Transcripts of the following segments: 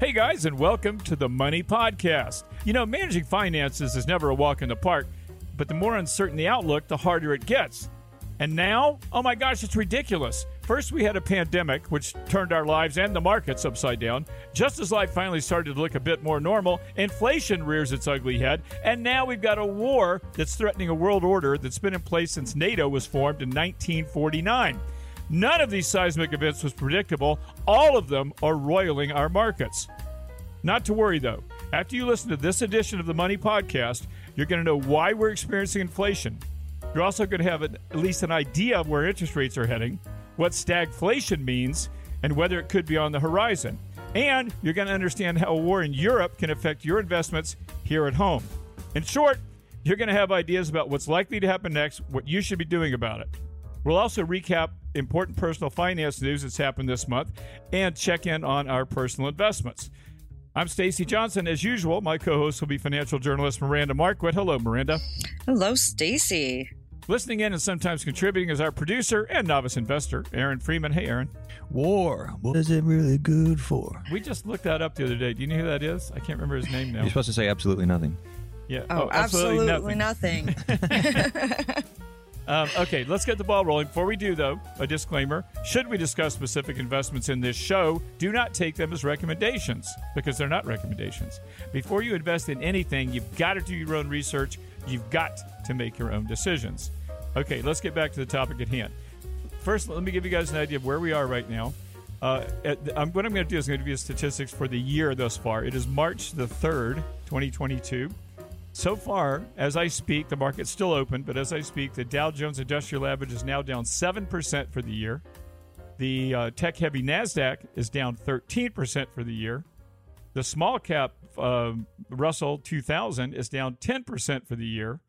Hey guys, and welcome to the Money Podcast. You know, managing finances is never a walk in the park, but the more uncertain the outlook, the harder it gets. And now, oh my gosh, it's ridiculous. First, we had a pandemic, which turned our lives and the markets upside down. Just as life finally started to look a bit more normal, inflation rears its ugly head. And now we've got a war that's threatening a world order that's been in place since NATO was formed in 1949. None of these seismic events was predictable. All of them are roiling our markets. Not to worry, though. After you listen to this edition of the Money Podcast, you're going to know why we're experiencing inflation. You're also going to have at least an idea of where interest rates are heading, what stagflation means, and whether it could be on the horizon. And you're going to understand how a war in Europe can affect your investments here at home. In short, you're going to have ideas about what's likely to happen next, what you should be doing about it. We'll also recap important personal finance news that's happened this month and check in on our personal investments. I'm Stacy Johnson. As usual, my co-host will be financial journalist Miranda Marquit. Hello, Miranda. Hello, Stacy. Listening in and sometimes contributing is our producer and novice investor, Aaron Freeman. Hey, Aaron. War. What is it really good for? We just looked that up the other day. Do you know who that is? I can't remember his name now. You're supposed to say absolutely nothing. Yeah. Oh, oh absolutely, nothing. Um, okay, let's get the ball rolling. Before we do, though, a disclaimer should we discuss specific investments in this show, do not take them as recommendations because they're not recommendations. Before you invest in anything, you've got to do your own research, you've got to make your own decisions. Okay, let's get back to the topic at hand. First, let me give you guys an idea of where we are right now. Uh, at, um, what I'm going to do is I'm going to give you statistics for the year thus far. It is March the 3rd, 2022. So far, as I speak, the market's still open, but as I speak, the Dow Jones Industrial Average is now down 7% for the year. The uh, tech heavy NASDAQ is down 13% for the year. The small cap uh, Russell 2000 is down 10% for the year.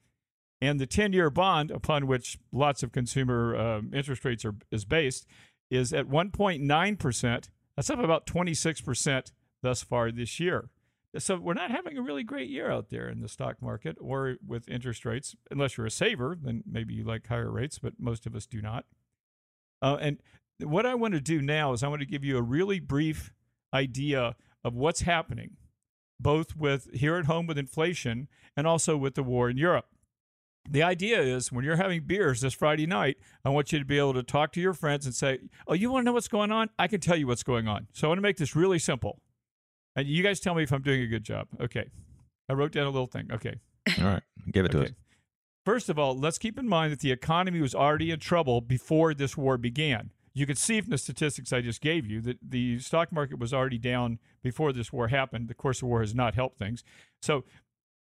And the 10 year bond, upon which lots of consumer um, interest rates are is based, is at 1.9%. That's up about 26% thus far this year. So we're not having a really great year out there in the stock market or with interest rates, unless you're a saver, then maybe you like higher rates, but most of us do not. Uh, and what I want to do now is I want to give you a really brief idea of what's happening, both with here at home with inflation and also with the war in Europe. The idea is when you're having beers this Friday night, I want you to be able to talk to your friends and say, Oh, you want to know what's going on? I can tell you what's going on. So I want to make this really simple. And you guys tell me if I'm doing a good job. Okay. I wrote down a little thing. Okay. All right. Give it to Okay. us. First of all, let's keep in mind that the economy was already in trouble before this war began. You can see from the statistics I just gave you that the stock market was already down before this war happened. Of course, the war has not helped things. So,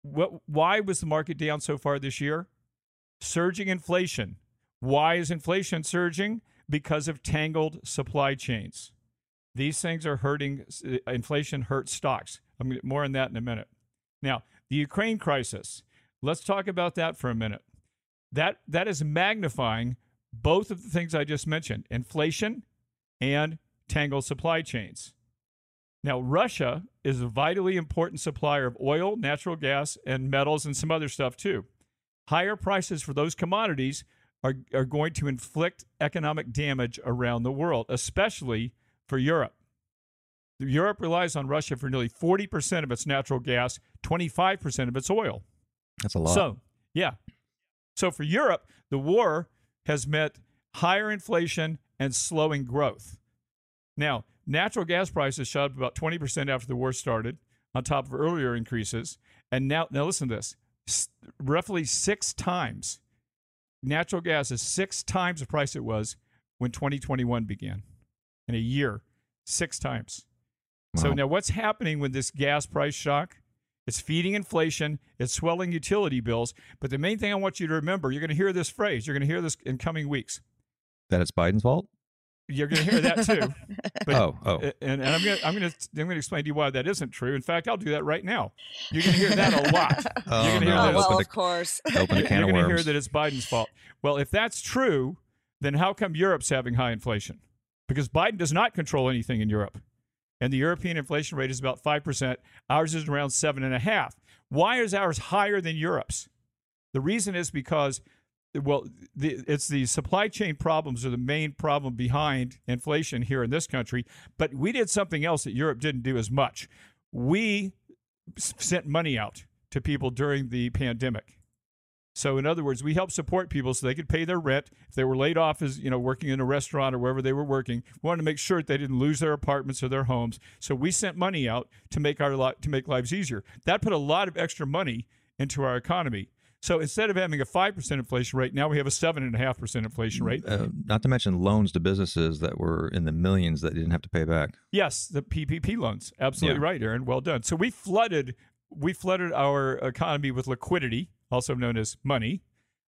what, why was the market down so far this year? Surging inflation. Why is inflation surging? Because of tangled supply chains. These things are hurting, uh, inflation hurts stocks. I'm gonna, more on that in a minute. Now, the Ukraine crisis. Let's talk about that for a minute. That that is magnifying both of the things I just mentioned: inflation and tangled supply chains. Now, Russia is a vitally important supplier of oil, natural gas, and metals, and some other stuff too. Higher prices for those commodities are, are going to inflict economic damage around the world, especially for Europe. Europe relies on Russia for nearly 40% of its natural gas, 25% of its oil. That's a lot. So, yeah. So for Europe, the war has meant higher inflation and slowing growth. Now, natural gas prices shot up about 20% after the war started, on top of earlier increases. And now, now listen to this S- roughly six times. Natural gas is six times the price it was when 2021 began. In a year, six times. So now what's happening with this gas price shock? It's feeding inflation, it's swelling utility bills. But the main thing I want you to remember, you're going to hear this phrase, you're going to hear this in coming weeks. that it's Biden's fault? You're going to hear that too. But- oh, oh. And, and I'm going to I'm going to I'm going to explain to you why that isn't true. In fact, I'll do that right now. You're going to hear that a lot. Oh, you're gonna oh, hear no. that oh, well, of course. a, open a can You're of going to hear that it's Biden's fault. Well, if that's true, then how come Europe's having high inflation? Because Biden does not control anything in Europe. And the European inflation rate is about 5%. Ours is around 7.5. Why is ours higher than Europe's? The reason is because well, the, it's the supply chain problems are the main problem behind inflation here in this country. But we did something else that Europe didn't do as much. We sent money out to people during the pandemic. So in other words, we helped support people so they could pay their rent. If they were laid off as, you know, working in a restaurant or wherever they were working, we wanted to make sure that they didn't lose their apartments or their homes. So we sent money out to make our li- to make lives easier. That put a lot of extra money into our economy. So instead of having a 5% inflation rate, now we have a 7.5% inflation rate. Uh, not to mention loans to businesses that were in the millions that didn't have to pay back. Yes, the PPP loans. Absolutely yeah. right, Aaron. Well done. So we flooded we flooded our economy with liquidity also known as money.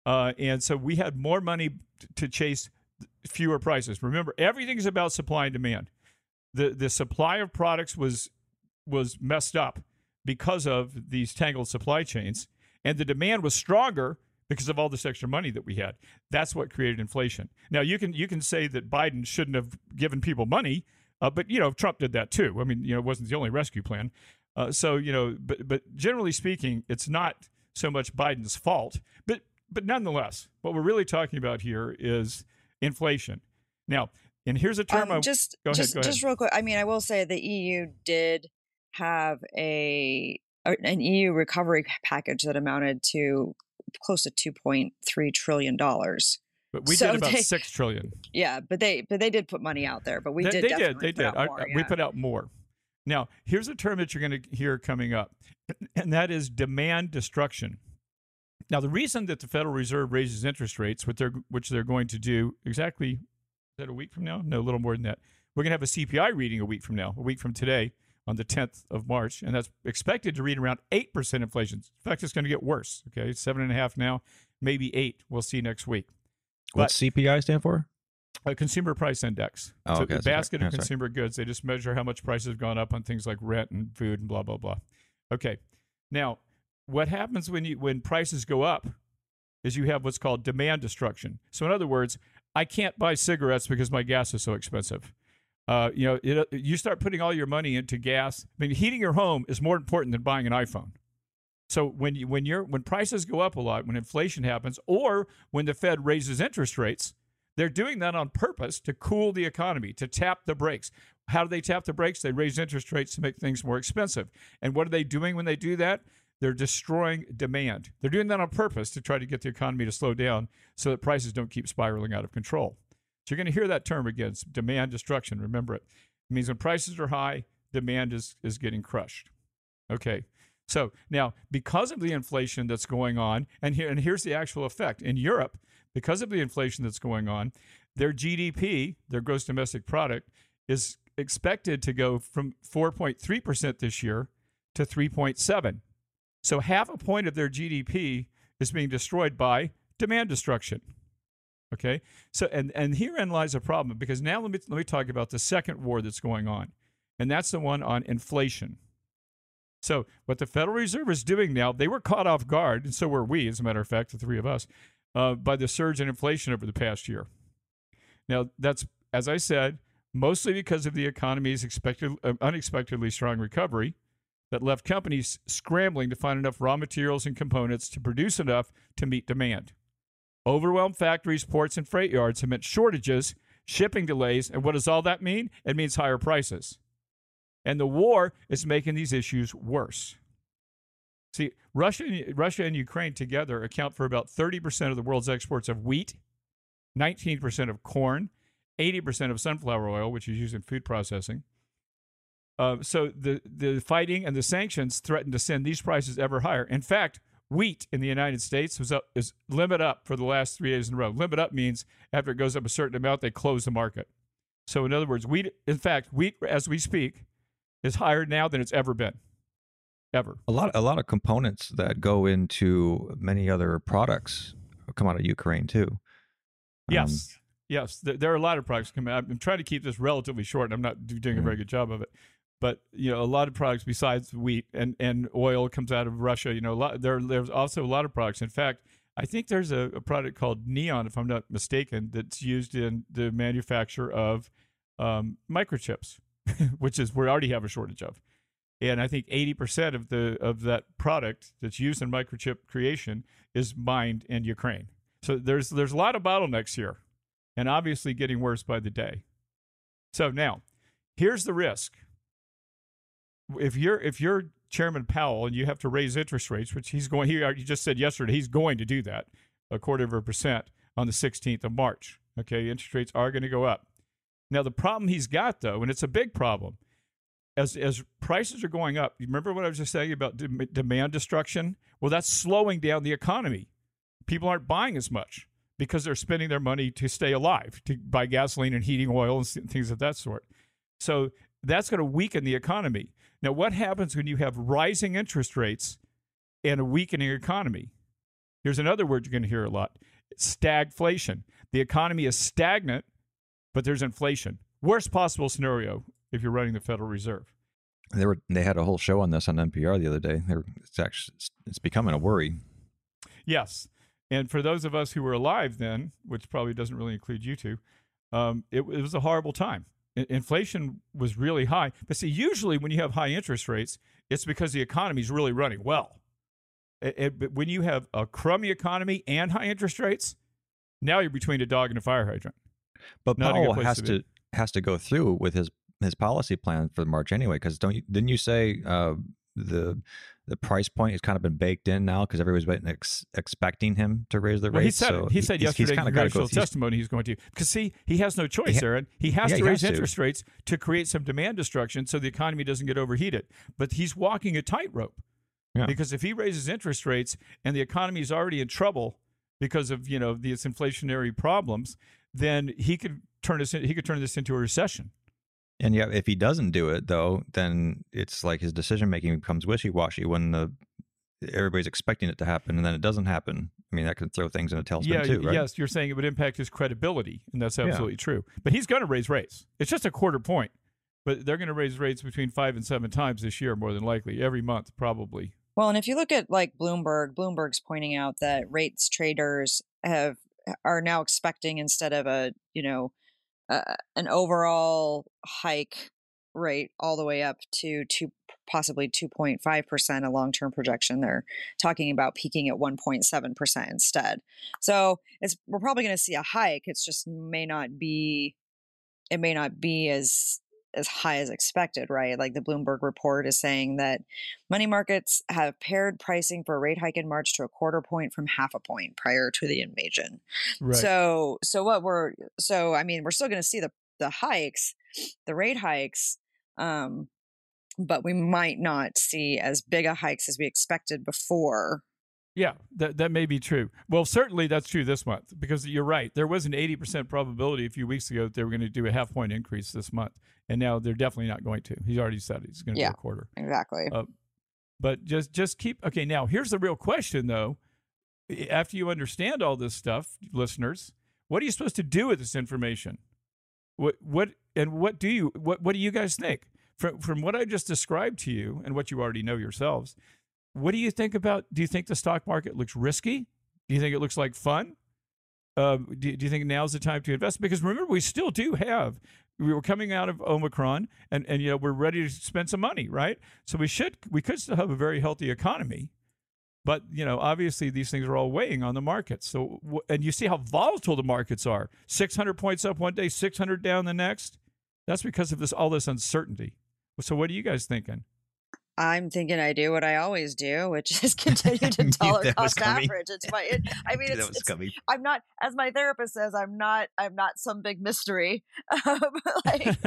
Uh, and so we had more money to chase fewer prices. Remember, everything is about supply and demand. The the supply of products was was messed up because of these tangled supply chains, and the demand was stronger because of all this extra money that we had. That's what created inflation. Now you can you can say that Biden shouldn't have given people money, uh, but you know Trump did that too. I mean, you know, it wasn't the only rescue plan. Uh, so you know, but but generally speaking, it's not so much Biden's fault. But but nonetheless, what we're really talking about here is inflation. Now, and here's a term. Um, I, just ahead, just real quick. I mean, I will say the EU did have a an EU recovery package that amounted to close to two point three trillion dollars. But we so did about they, six trillion. Yeah, but they but they did put money out there. But we they, did. They did. They did. More, yeah. We put out more. Now, here's a term that you're going to hear coming up, and that is demand destruction. Now, the reason that the Federal Reserve raises interest rates, which they're, which they're going to do exactly, is that a week from now? No, a little more than that. We're going to have a CPI reading a week from now, a week from today on the 10th of March, and that's expected to read around 8% inflation. In fact, it's going to get worse. Okay, it's 7.5 now, maybe 8. We'll see next week. What's CPI stand for? A consumer price index. Oh, so okay, the basket of consumer goods. They just measure how much prices have gone up on things like rent and food and blah blah blah. Okay. Now, what happens when you when prices go up is you have what's called demand destruction. So in other words, I can't buy cigarettes because my gas is so expensive. Uh, you know, it, you start putting all your money into gas. I mean, heating your home is more important than buying an iPhone. So when you, when you're when prices go up a lot, when inflation happens, or when the Fed raises interest rates, they're doing that on purpose to cool the economy, to tap the brakes. How do they tap the brakes? They raise interest rates to make things more expensive. And what are they doing when they do that? They're destroying demand. They're doing that on purpose to try to get the economy to slow down so that prices don't keep spiraling out of control. So you're going to hear that term again demand destruction. Remember it. It means when prices are high, demand is, is getting crushed. Okay. So now, because of the inflation that's going on, and here and here's the actual effect in Europe, because of the inflation that's going on, their GDP, their gross domestic product, is expected to go from 4.3% this year to 3.7. So half a point of their GDP is being destroyed by demand destruction. Okay? So and and herein lies a problem because now let me let me talk about the second war that's going on. And that's the one on inflation. So what the Federal Reserve is doing now, they were caught off guard, and so were we, as a matter of fact, the three of us, uh, by the surge in inflation over the past year. Now, that's, as I said, mostly because of the economy's expected, uh, unexpectedly strong recovery that left companies scrambling to find enough raw materials and components to produce enough to meet demand. Overwhelmed factories, ports, and freight yards have meant shortages, shipping delays, and what does all that mean? It means higher prices. And the war is making these issues worse. See, Russia, Russia and Ukraine together account for about 30% of the world's exports of wheat, 19% of corn, 80% of sunflower oil, which is used in food processing. Uh, so the, the fighting and the sanctions threaten to send these prices ever higher. In fact, wheat in the United States was up, is limit up for the last three days in a row. Limit up means after it goes up a certain amount, they close the market. So in other words, wheat, in fact, wheat as we speak is higher now than it's ever been ever. A lot, a lot of components that go into many other products come out of Ukraine too. Um, yes, yes, there are a lot of products coming. I'm trying to keep this relatively short. And I'm not doing a very good job of it, but you know, a lot of products besides wheat and and oil comes out of Russia. You know, a lot, there there's also a lot of products. In fact. I think there's a, a product called Neon, if I'm not mistaken, that's used in the manufacture of um, microchips, which is we already have a shortage of and I think 80% of the of that product that's used in microchip creation is mined in Ukraine. So there's there's a lot of bottlenecks here, and obviously getting worse by the day. So now, here's the risk. If you're if you're Chairman Powell and you have to raise interest rates, which he's going, he, he just said yesterday he's going to do that, a quarter of a percent on the 16th of March. Okay, interest rates are going to go up. Now the problem he's got though, and it's a big problem, as as prices are going up. You remember what I was just saying about de- demand destruction? Well, that's slowing down the economy. People aren't buying as much because they're spending their money to stay alive, to buy gasoline and heating oil and things of that sort. So that's going to weaken the economy. Now, what happens when you have rising interest rates and a weakening economy? Here's another word you're going to hear a lot stagflation. The economy is stagnant, but there's inflation. Worst possible scenario if you're running the Federal Reserve. They were they had a whole show on this on NPR the other day. Were, it's actually it's becoming a worry. Yes, and for those of us who were alive then, which probably doesn't really include you two, um, it, it was a horrible time. I- inflation was really high. But see, usually when you have high interest rates, it's because the economy is really running well. It, it, but when you have a crummy economy and high interest rates, now you're between a dog and a fire hydrant. But Not Powell has to to, has to go through with his his policy plan for the March anyway. Because don't you, didn't you say uh, the the price point has kind of been baked in now because everybody's been ex- expecting him to raise the Well, he said so. He said he's- he's yesterday in kinda gotta go- he's- testimony he's going to. Because see, he has no choice, ha- Aaron. He has Yeah, to he raise has to. interest rates to create some demand destruction so the economy doesn't get overheated. But he's walking a tightrope. Yeah. Because if he raises interest rates and the economy is already in trouble because of, you know, these inflationary problems, then he could turn this in, he could turn this into a recession. And yeah, if he doesn't do it though, then it's like his decision making becomes wishy washy when the everybody's expecting it to happen and then it doesn't happen. I mean, that could throw things in a tailspin yeah, too, right? yes, you're saying it would impact his credibility, and that's Yeah. absolutely true. But he's going to raise rates. It's just a quarter point, but they're going to raise rates between five and seven times this year, more than likely, every month probably. Well, and if you look at like Bloomberg, Bloomberg's pointing out that rates traders have are now expecting instead of a you know uh, an overall hike rate all the way up to two possibly 2.5 percent a long term projection. They're talking about peaking at 1.7 percent instead. So it's we're probably going to see a hike. It's just may not be it may not be as as high as expected, right? Like the Bloomberg report is saying that money markets have pared pricing for a rate hike in March to a quarter point from half a point prior to the invasion. Right. So, so what we're so I mean, we're still going to see the the hikes, the rate hikes, um, but we might not see as big a hikes as we expected before. Yeah, that that may be true. Well, certainly that's true this month because you're right. There was an 80% probability a few weeks ago that they were going to do a half point increase this month, and now they're definitely not going to. He's already said he's going to Yeah. do a quarter. Exactly. Uh, But just just keep okay. Now here's the real question though. After you understand all this stuff, listeners, what are you supposed to do with this information? What what and what do you what what do you guys think? From from what I just described to you and what you already know yourselves, what do you think about? Do you think the stock market looks risky? Do you think it looks like fun? Uh, do, do you think now's the time to invest? Because remember, we still do have. We were coming out of Omicron, and and you know we're ready to spend some money, right? So we should we could still have a very healthy economy, but you know obviously these things are all weighing on the markets. So and you see how volatile the markets are. Six hundred points up one day, six hundred down the next. That's because of this all this uncertainty. So what are you guys thinking? I'm thinking I do what I always do, which is continue to dollar cost average. It's my, it, I mean, that it's, it's. I'm not, as my therapist says, I'm not, I'm not some big mystery. Um, like,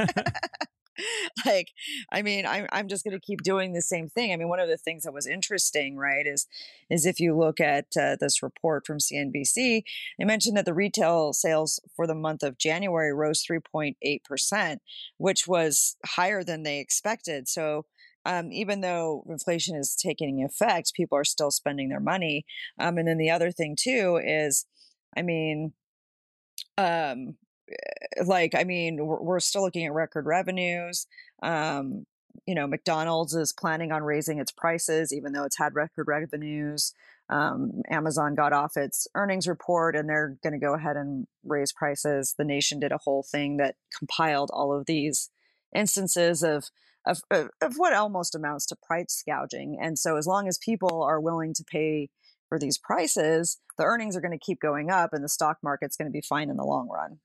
like, I mean, I'm, I'm just going to keep doing the same thing. I mean, one of the things that was interesting, right, is, is if you look at uh, this report from CNBC, they mentioned that the retail sales for the month of January rose 3.8 percent, which was higher than they expected. So. Um, even though inflation is taking effect, people are still spending their money. Um, and then the other thing too is, I mean, um, eh, like I mean, we're, we're still looking at record revenues. Um, you know, McDonald's is planning on raising its prices, even though it's had record revenues. Um, Amazon got off its earnings report, and they're going to go ahead and raise prices. The Nation did a whole thing that compiled all of these instances of of, of, of what almost amounts to price gouging. And so, as long as people are willing to pay for these prices, the earnings are going to keep going up and the stock market's going to be fine in the long run.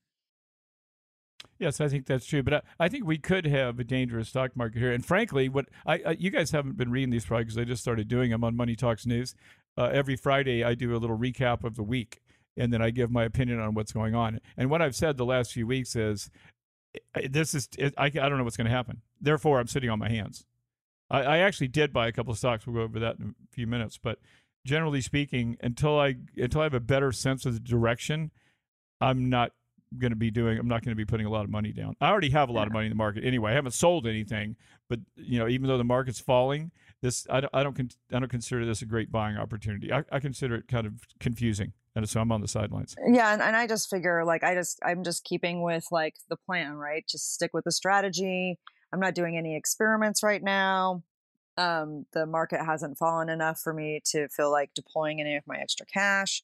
Yes, I think that's true. But I, I, think we could have a dangerous stock market here. And frankly, what I, I you guys haven't been reading these probably because I just started doing them on Money Talks News. Uh, every Friday, I do a little recap of the week, and then I give my opinion on what's going on. And what I've said the last few weeks is, this is I, I don't know what's going to happen. Therefore, I'm sitting on my hands. I, I actually did buy a couple of stocks. We'll go over that in a few minutes. But generally speaking, until I until I have a better sense of the direction, I'm not going to be doing. I'm not going to be putting a lot of money down. I already have a lot of money in the market anyway. I haven't sold anything, but you know, even though the market's falling, this I don't I don't, con- I don't consider this a great buying opportunity. I, I consider it kind of confusing, and so I'm on the sidelines. Yeah, and, and I just figure like I just I'm just keeping with like the plan, right? Just stick with the strategy. I'm not doing any experiments right now. Um, the market hasn't fallen enough for me to feel like deploying any of my extra cash.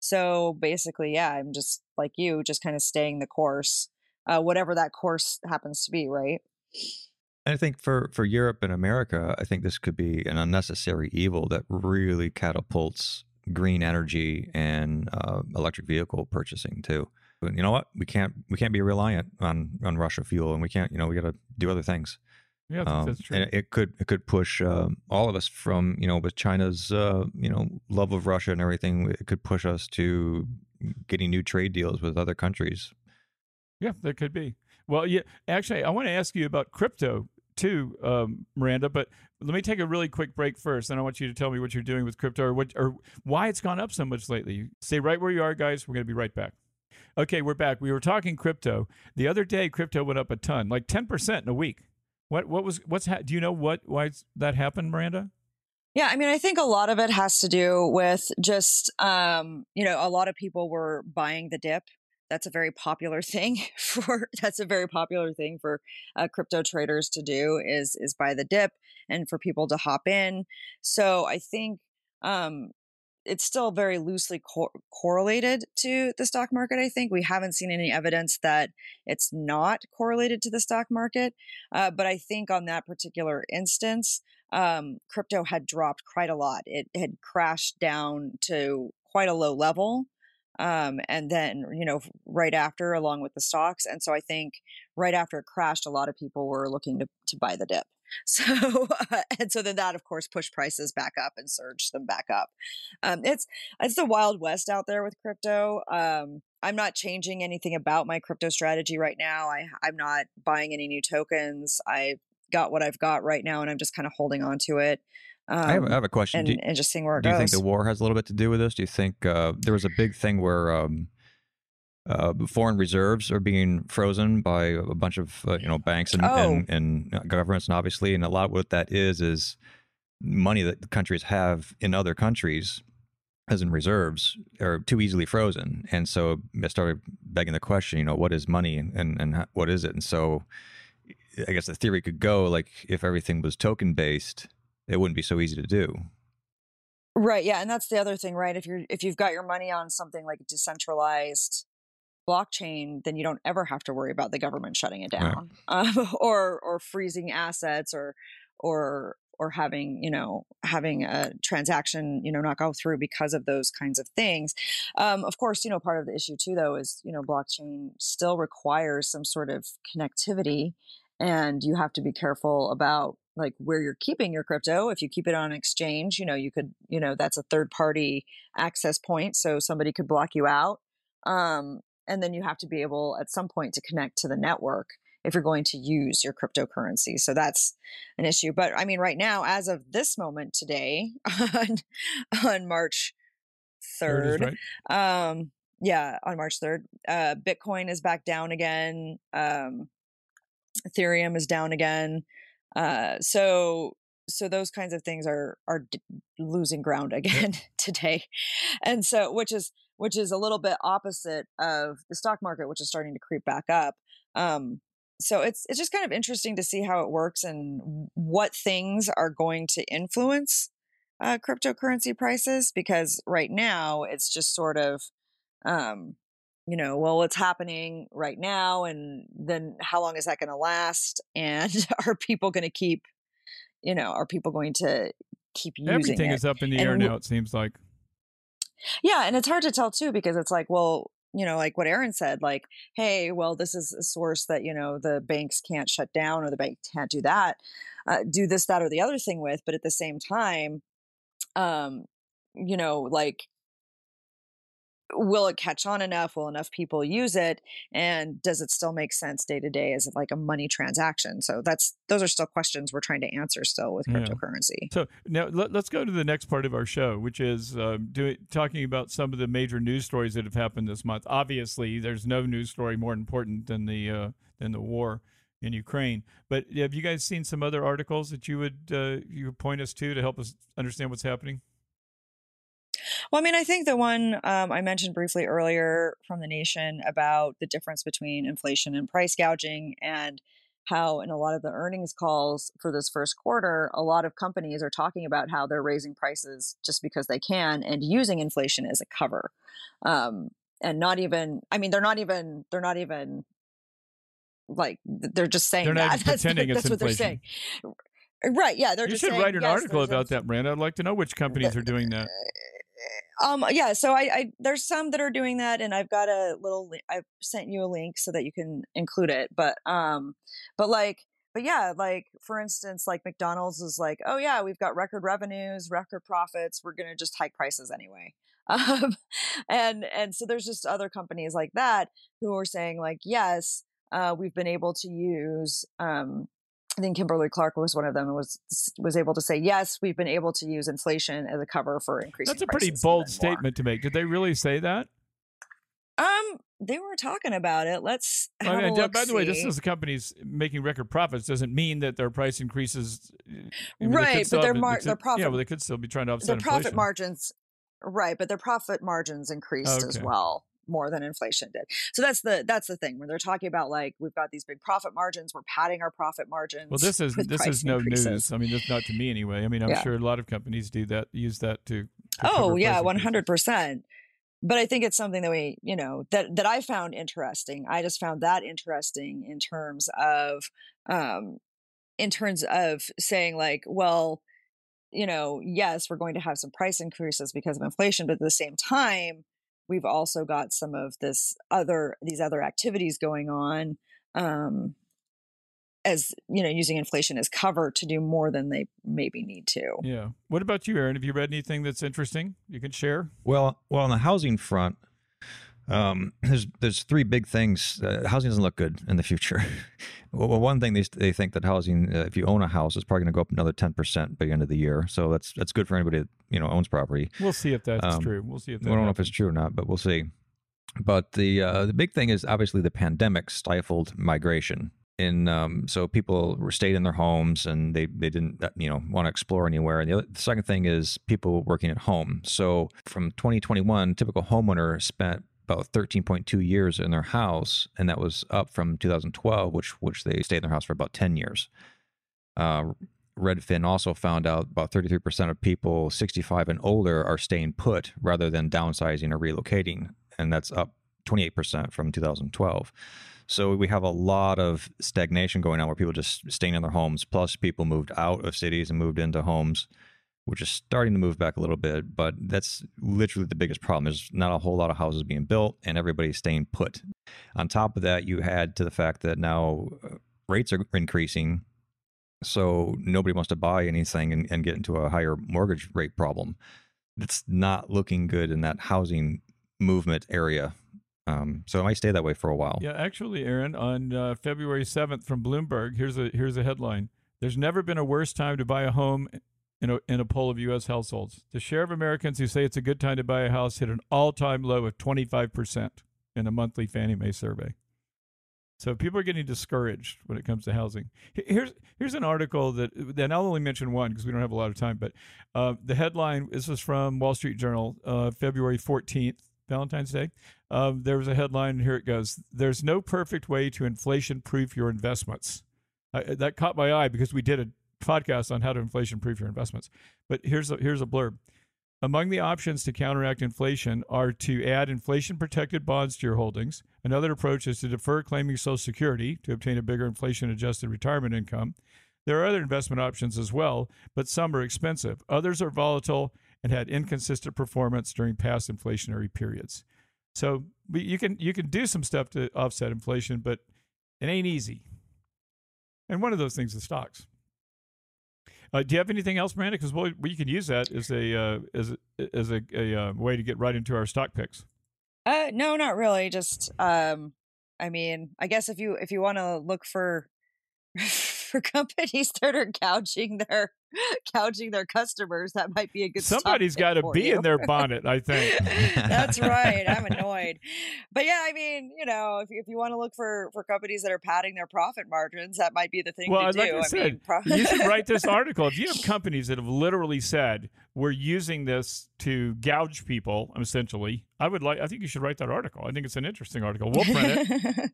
So basically, yeah, I'm just like you, just kind of staying the course, uh, whatever that course happens to be, right? I think for, for Europe and America, I think this could be an unnecessary evil that really catapults green energy and uh, electric vehicle purchasing too. But you know what? We can't we can't be reliant on on Russia fuel, and we can't you know we got to do other things. Yeah, um, that's true. And it could it could push uh, all of us from you know with China's uh, you know love of Russia and everything. It could push us to getting new trade deals with other countries. Yeah, there could be. Well, yeah. Actually, I want to ask you about crypto too, um, Miranda. But let me take a really quick break first, and I want you to tell me what you're doing with crypto or what or why it's gone up so much lately. Stay right where you are, guys. We're going to be right back. Okay, we're back. We were talking crypto the other day. Crypto went up a ton, like ten percent in a week. What what was what's ha- do you know what why that happened, Miranda? Yeah, I mean, I think a lot of it has to do with just um, you know, a lot of people were buying the dip. That's a very popular thing for that's a very popular thing for uh, crypto traders to do is is buy the dip and for people to hop in. So I think um, it's still very loosely co- correlated to the stock market. I think we haven't seen any evidence that it's not correlated to the stock market. Uh, but I think on that particular instance, um, crypto had dropped quite a lot. It had crashed down to quite a low level. Um, and then, you know, right after, along with the stocks. And so I think right after it crashed, a lot of people were looking to, to buy the dip. So, uh, and so then that, of course, pushed prices back up and surged them back up. Um, it's it's the wild west out there with crypto. Um, I'm not changing anything about my crypto strategy right now. I I'm not buying any new tokens. I got what I've got right now, and I'm just kind of holding on to it. Um, I, have, I, have, a question. And, you, and, just seeing where it do goes. Do you think the war has a little bit to do with this? Do you think uh, there was a big thing where um, uh, foreign reserves are being frozen by a bunch of uh, you know banks and, oh. and, and, uh, governments, and obviously, and a lot of what that is is money that countries have in other countries as in reserves are too easily frozen, and so I started begging the question, you know, what is money and and, and what is it? And so, I guess the theory could go like if everything was token based, it wouldn't be so easy to do. Right. Yeah, and that's the other thing, right? If you're if you've got your money on something like decentralized blockchain, then you don't ever have to worry about the government shutting it down right. uh, or or freezing assets or or or having you know having a transaction you know not go through because of those kinds of things um, of course you know part of the issue too though is you know blockchain still requires some sort of connectivity and you have to be careful about like where you're keeping your crypto if you keep it on an exchange you know you could you know that's a third party access point so somebody could block you out um, and then you have to be able at some point to connect to the network if you're going to use your cryptocurrency. So that's an issue. But I mean, right now, as of this moment today, on, on March 3rd, right. um, yeah, on March 3rd, uh, Bitcoin is back down again. Um, Ethereum is down again. Uh, so, so those kinds of things are, are d- losing ground again today. And so, which is, which is a little bit opposite of the stock market, which is starting to creep back up. Um, so it's it's just kind of interesting to see how it works and what things are going to influence uh, cryptocurrency prices. Because right now it's just sort of, um, you know, well, what's happening right now, and then how long is that going to last? And are people going to keep, you know, are people going to keep using Everything it? is up in the and air now. It seems like Yeah, and it's hard to tell too because it's like, well, you know, like what Aaron said, like, hey, well, this is a source that, you know, the banks can't shut down or the bank can't do that, uh, do this, that, or the other thing with. But at the same time, um, you know, like will it catch on enough will enough people use it and does it still make sense day to day as like a money transaction so that's those are still questions we're trying to answer still with cryptocurrency yeah. so now let, us go to the next part of our show which is uh, doing, talking about some of the major news stories that have happened this month obviously there's no news story more important than the uh, than the war in Ukraine. But have you guys seen some other articles that you would uh, you would point us to to help us understand what's happening? Well, I mean, I think the one um, I mentioned briefly earlier from the nation about the difference between inflation and price gouging and how in a lot of the earnings calls for this first quarter, a lot of companies are talking about how they're raising prices just because they can and using inflation as a cover. Um, and not even, I mean, they're not even, they're not even like, they're just saying they're that. That's, that's inflation. what they're saying. Right. Yeah. They're you just should saying, write an yes, article about that, Brand. I'd like to know which companies are doing that. Um, yeah, so I, I, there's some that are doing that, and I've got a little. I've sent you a link so that you can include it. But um, but like, but yeah, like for instance, like McDonald's is like, oh yeah, we've got record revenues, record profits. We're gonna just hike prices anyway. Um, and and so there's just other companies like that who are saying like, yes, uh, we've been able to use um I think Kimberly Clark was one of them and was was able to say yes, we've been able to use inflation as a cover for increasing. That's a pretty bold statement to make. Did they really say that? Um, they were talking about it. Let's. I mean, look, by the way, just as the company's making record profits doesn't mean that their price increases. Mean, right, but their mar- their profit. Yeah, well, they could still be trying to offset their profit inflation. margins. Right, but their profit margins increased okay. as well more than inflation did. So that's the that's the thing when they're talking about like we've got these big profit margins, we're padding our profit margins. Well, this is this is no increases. news. I mean, that's not to me anyway. I mean, I'm Yeah. sure a lot of companies do that, use that to. to Oh yeah, one hundred percent. But I think it's something that we, you know, that that I found interesting. I just found that interesting in terms of, um, in terms of saying like, well, you know, yes, we're going to have some price increases because of inflation, but at the same time, we've also got some of this other these other activities going on, um, as you know, using inflation as cover to do more than they maybe need to. Yeah. What about you, Aaron? Have you read anything that's interesting you can share? Well, well, on the housing front, um, there's there's three big things. Uh, housing doesn't look good in the future. well, well, one thing they they think that housing, uh, if you own a house, is probably going to go up another ten percent by the end of the year. So that's that's good for anybody that you know owns property. We'll see if that's Um, true. We'll see if that We don't know if it's true or not, but we'll see. But the uh, the big thing is obviously the pandemic stifled migration. And um, so people were stayed in their homes and they they didn't uh, you know want to explore anywhere. And the, other, the second thing is people working at home. So from 2021, typical homeowner spent about 13.2 years in their house, and that was up from 2012, which which they stayed in their house for about 10 years. Uh, Redfin also found out about 33% of people 65 and older are staying put rather than downsizing or relocating, and that's up 28% from 2012. So we have a lot of stagnation going on where people just staying in their homes, plus people moved out of cities and moved into homes, which is starting to move back a little bit, but that's literally the biggest problem. There's not a whole lot of houses being built and everybody's staying put. On top of that, you add to the fact that now uh, rates are increasing so nobody wants to buy anything and, and get into a higher mortgage rate problem. It's not looking good in that housing movement area. Um, so it might stay that way for a while. Yeah, actually, Aaron, on uh, February 7th from Bloomberg, here's a here's a headline. There's never been a worse time to buy a home in a, in a poll of U.S. households. The share of Americans who say it's a good time to buy a house hit an all-time low of 25% in a monthly Fannie Mae survey. So people are getting discouraged when it comes to housing. Here's here's an article that then I'll only mention one because we don't have a lot of time. But uh, the headline this is from Wall Street Journal, uh, February 14th, Valentine's Day. Um, there was a headline, here it goes. There's no perfect way to inflation proof your investments. I, that caught my eye because we did a podcast on how to inflation proof your investments. But here's a, here's a blurb. Among the options to counteract inflation are to add inflation protected bonds to your holdings. Another approach is to defer claiming Social Security to obtain a bigger inflation adjusted retirement income. There are other investment options as well, but some are expensive. Others are volatile and had inconsistent performance during past inflationary periods. So you can you can do some stuff to offset inflation, but it ain't easy. And one of those things is stocks. Uh, do you have anything else, Miranda? Because we, we can use that as a uh, as as a, a uh, way to get right into our stock picks. Uh, no, not really. Just, um, I mean, I guess if you if you want to look for for companies that are gouging their gouging their customers, that might be a good. Somebody's got to be you. in their bonnet, I think. That's right. I'm annoyed, but yeah, I mean, you know, if you, if you want to look for for companies that are padding their profit margins, that might be the thing well, to like do. I said, mean, pro- you should write this article. If you have companies that have literally said we're using this to gouge people, essentially, I would like. I think you should write that article. I think it's an interesting article. We'll print it.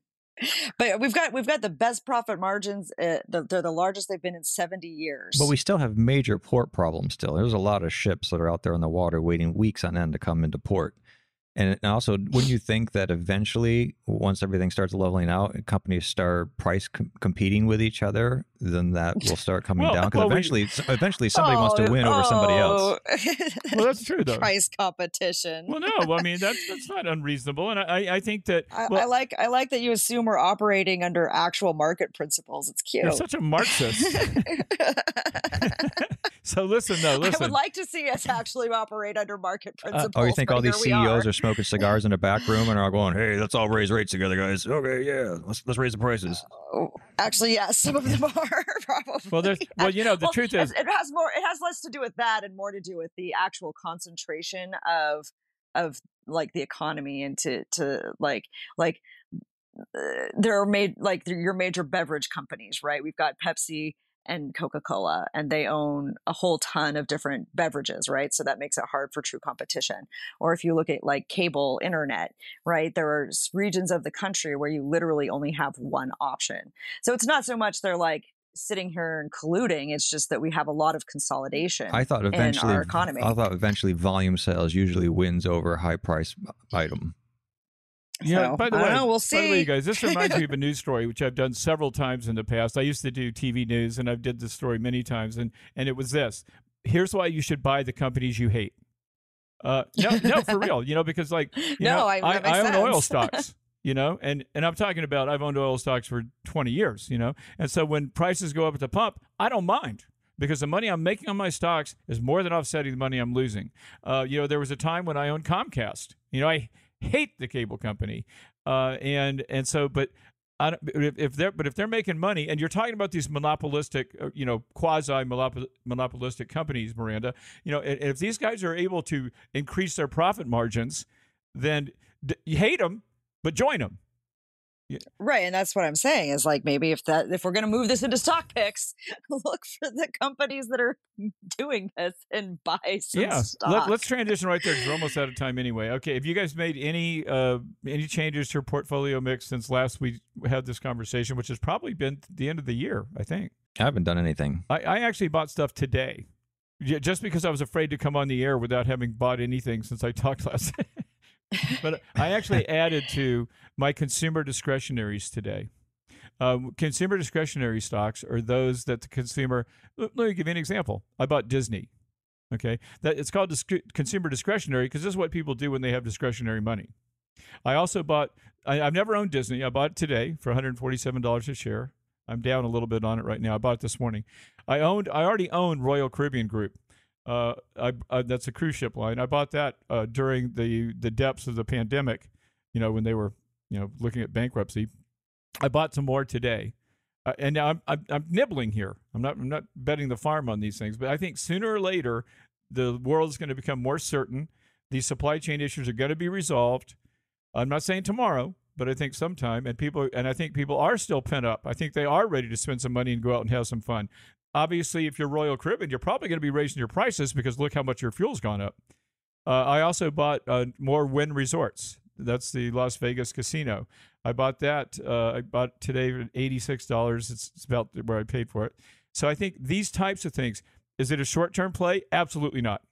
But we've got we've got the best profit margins. Uh, they're the largest they've been in seventy years. But we still have major port problems. Still, there's a lot of ships that are out there on the water waiting weeks on end to come into port. And also, wouldn't you think that eventually, once everything starts leveling out, and companies start price com- competing with each other, then that will start coming well, down? Because well, eventually, we, eventually, somebody oh, wants to win oh, over somebody else. well, that's true, though. Price competition. Well, no, I mean that's that's not unreasonable, and I I think that well, I, I, like I like that you assume we're operating under actual market principles. It's cute. You're such a Marxist. so listen, though, listen. I would like to see us actually operate under market principles. Uh, oh, you think all these CEOs are. are smoking cigars in a back room and are going, "Hey, let's all raise rates together, guys." Okay, yeah, let's let's raise the prices. Uh, actually, yes, some of them are probably. Well, there's, well, you know, the well, truth is, it has more. It has less to do with that and more to do with the actual concentration of of like the economy into to like like uh, there are made like your major beverage companies, right? We've got Pepsi and Coca Cola, and they own a whole ton of different beverages, right? So that makes it hard for true competition. Or if you look at like cable internet, right? There are regions of the country where you literally only have one option. So it's not so much they're like sitting here and colluding. It's just that we have a lot of consolidation. I thought eventually, in our economy. I thought eventually volume sales usually wins over high price item. Yeah. So, by the I way, know, we'll see. By the way, you guys, this reminds me of a news story which I've done several times in the past. I used to do TV news, and I've did this story many times, and and it was this. Here's why you should buy the companies you hate. Uh, no, no, for real. You know, because like, you no, know, I, I, that I own oil stocks. You know, and and I'm talking about I've owned oil stocks for 20 years. You know, and so when prices go up at the pump, I don't mind because the money I'm making on my stocks is more than offsetting the money I'm losing. Uh, you know, there was a time when I owned Comcast. You know, I hate the cable company, uh, and and so, but I don't, if, they're but if they're making money, and you're talking about these monopolistic, uh, you know, quasi monopolistic companies, Miranda, you know, if these guys are able to increase their profit margins, then you hate them, but join them. Right, and that's what I'm saying is like maybe if that if we're going to move this into stock picks, look for the companies that are doing this and buy some yeah. stock. Let, us transition right there because we're almost out of time anyway. Okay, have you guys made any uh, any changes to your portfolio mix since last we had this conversation, which has probably been the end of the year, I think. I haven't done anything. I, I actually bought stuff today, just because I was afraid to come on the air without having bought anything since I talked last. but I actually added to my consumer discretionaries today. Um, consumer discretionary stocks are those that the consumer. Let me give you an example. I bought Disney. Okay, that it's called disc- consumer discretionary because this is what people do when they have discretionary money. I also bought. I, have never owned Disney. I bought it today for 147 dollars a share. I'm down a little bit on it right now. I bought it this morning. I owned. I already owned Royal Caribbean Group. Uh, I, I, that's a cruise ship line. I bought that uh, during the the depths of the pandemic. You know when they were you know looking at bankruptcy. I bought some more today, uh, and now I'm, I'm, I'm nibbling here. I'm not I'm not betting the farm on these things, but I think sooner or later the world is going to become more certain. These supply chain issues are going to be resolved. I'm not saying tomorrow, but I think sometime. And people and I think people are still pent up. I think they are ready to spend some money and go out and have some fun. Obviously, if you're Royal Caribbean, you're probably going to be raising your prices because look how much your fuel's gone up. Uh, I also bought uh, more Wynn Resorts. That's the Las Vegas casino. I bought that. Uh, I bought today at eighty-six dollars. It's, it's about where I paid for it. So I think these types of things. Is it a short-term play? Absolutely not.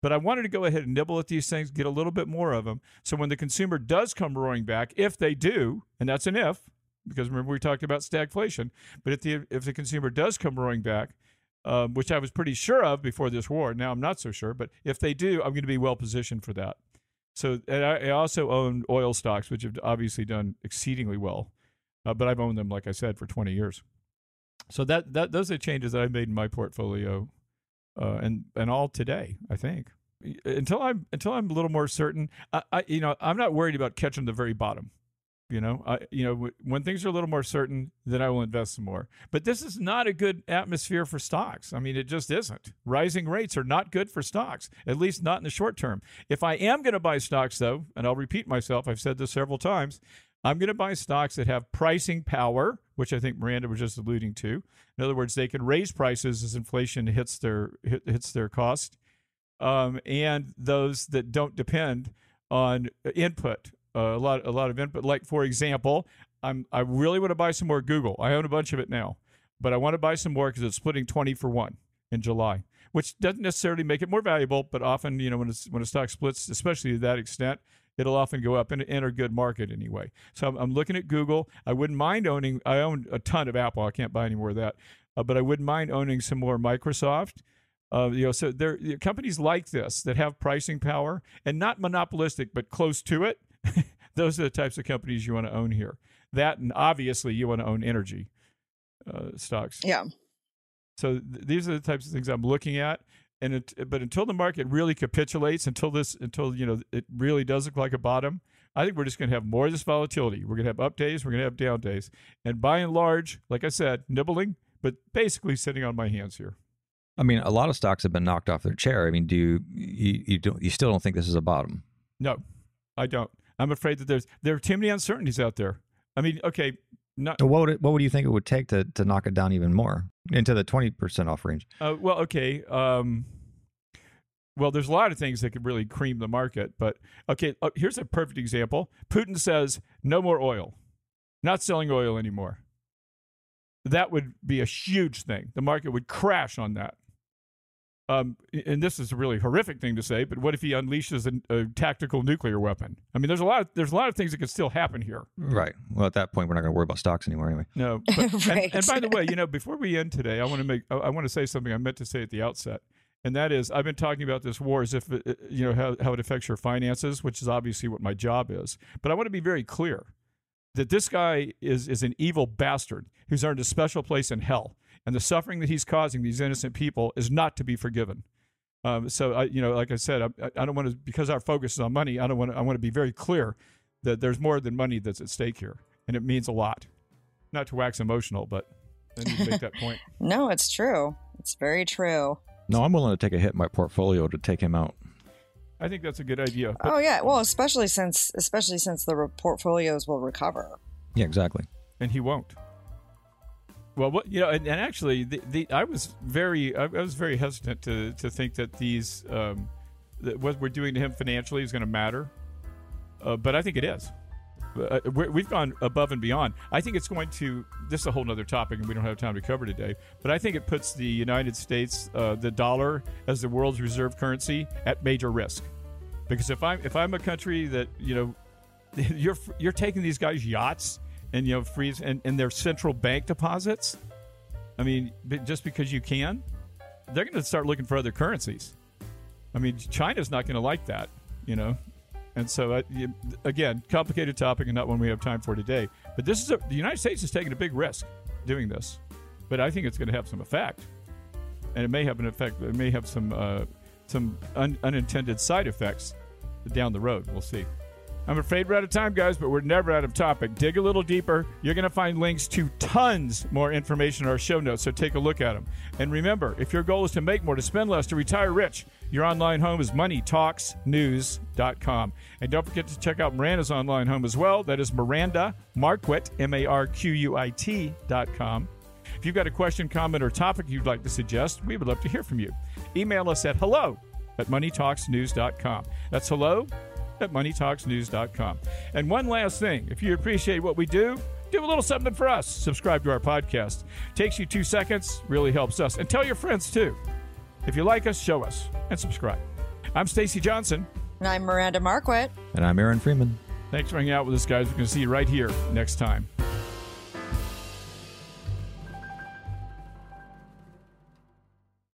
But I wanted to go ahead and nibble at these things, get a little bit more of them. So when the consumer does come roaring back, if they do, and that's an if, because remember we talked about stagflation. But if the if the consumer does come roaring back, um, which I was pretty sure of before this war. Now I'm not so sure, but if they do, I'm going to be well positioned for that. So, and I, I also own oil stocks, which have obviously done exceedingly well, uh, but I've owned them, like I said, for 20 years. So that that those are changes that I made in my portfolio, uh, and and all today, I think. Until I'm until I'm a little more certain, I, I you know I'm not worried about catching the very bottom. You know, I, you know, when things are a little more certain, then I will invest some more. But this is not a good atmosphere for stocks. I mean, it just isn't. Rising rates are not good for stocks, at least not in the short term. If I am going to buy stocks, though, and I'll repeat myself, I've said this several times, I'm going to buy stocks that have pricing power, which I think Miranda was just alluding to. In other words, they can raise prices as inflation hits their hits their cost, um, and those that don't depend on input a lot a lot of input. Like for example, I'm I really want to buy some more Google. I own a bunch of it now, but I want to buy some more because it's splitting twenty for one in July, which doesn't necessarily make it more valuable, but often you know when it's, when a stock splits, especially to that extent, it'll often go up in, in a good market anyway. So I'm, I'm, looking at Google. I wouldn't mind owning. I own a ton of Apple. I can't buy any more of that, uh, but I wouldn't mind owning some more Microsoft. Uh, you know, so there companies like this that have pricing power and not monopolistic, but close to it those are the types of companies you want to own here. That and obviously you want to own energy uh, stocks. Yeah. So th- these are the types of things I'm looking at. And it, but until the market really capitulates, until this, until you know it really does look like a bottom, I think we're just going to have more of this volatility. We're going to have up days, we're going to have down days, and by and large, like I said, nibbling, but basically sitting on my hands here. I mean, a lot of stocks have been knocked off their chair. I mean, do you you, you don't you still don't think this is a bottom? No, I don't. I'm afraid that there's there are too many uncertainties out there. I mean, okay, not, what would it, what would you think it would take to to knock it down even more into the twenty percent off range? Uh, well, okay. Um, well, there's a lot of things that could really cream the market, but okay. Uh, here's a perfect example. Putin says no more oil, not selling oil anymore. That would be a huge thing. The market would crash on that. Um, and this is a really horrific thing to say, but what if he unleashes a, a, tactical nuclear weapon? I mean, there's a lot of there's a lot of things that could still happen here. Right. Well, at that point, we're not going to worry about stocks anymore, anyway. No. But, right. and, and, by the way, you know, before we end today, I want to make I want to say something I meant to say at the outset, and that is I've been talking about this war as if it, you know how how it affects your finances, which is obviously what my job is. But I want to be very clear that this guy is is an evil bastard who's earned a special place in hell and the suffering that he's causing these innocent people is not to be forgiven. Um, so, I, you know, like I said, I, I don't want to because our focus is on money. I don't want to. I want to be very clear that there's more than money that's at stake here, and it means a lot. Not to wax emotional, but I need to make that point. no, it's true. It's very true. No, I'm willing to take a hit in my portfolio to take him out. I think that's a good idea. But- oh yeah, well, especially since especially since the portfolios will recover. Yeah, exactly. And he won't. Well, what, you know, and, and actually, the, the, I was very, I, was very hesitant to to think that these, um, that what we're doing to him financially is going to matter, uh, but I think it is. Uh, we have gone above and beyond. I think it's going to. This is a whole other topic, and we don't have time to cover today. But I think it puts the United States, uh, the dollar, as the world's reserve currency, at major risk. Because if I'm if I'm a country that you know, you're you're taking these guys yachts and you know freeze and, and their central bank deposits. I mean, just because you can, they're going to start looking for other currencies. I mean, China's not going to like that, you know. And so, uh, you, again, complicated topic and not one we have time for today. But this is a, the United States is taking a big risk doing this, but I think it's going to have some effect, and it may have an effect. It may have some uh, some un, unintended side effects down the road. We'll see. I'm afraid we're out of time, guys, but we're never out of topic. Dig a little deeper. You're going to find links to tons more information in our show notes, so take a look at them. And remember, if your goal is to make more, to spend less, to retire rich, your online home is moneytalksnews.com. And don't forget to check out Miranda's online home as well. That is Miranda Marquit, M A R Q U I T.com. If you've got a question, comment, or topic you'd like to suggest, we would love to hear from you. Email us at hello at moneytalksnews.com. That's hello at moneytalksnews.com. And one last thing if you appreciate what we do, do a little something for us. Subscribe to our podcast. Takes you two seconds, really helps us. And tell your friends too. If you like us, show us and subscribe. I'm Stacy Johnson. And I'm Miranda Marquit. And I'm Aaron Freeman. Thanks for hanging out with us, guys. We're going to see you right here next time.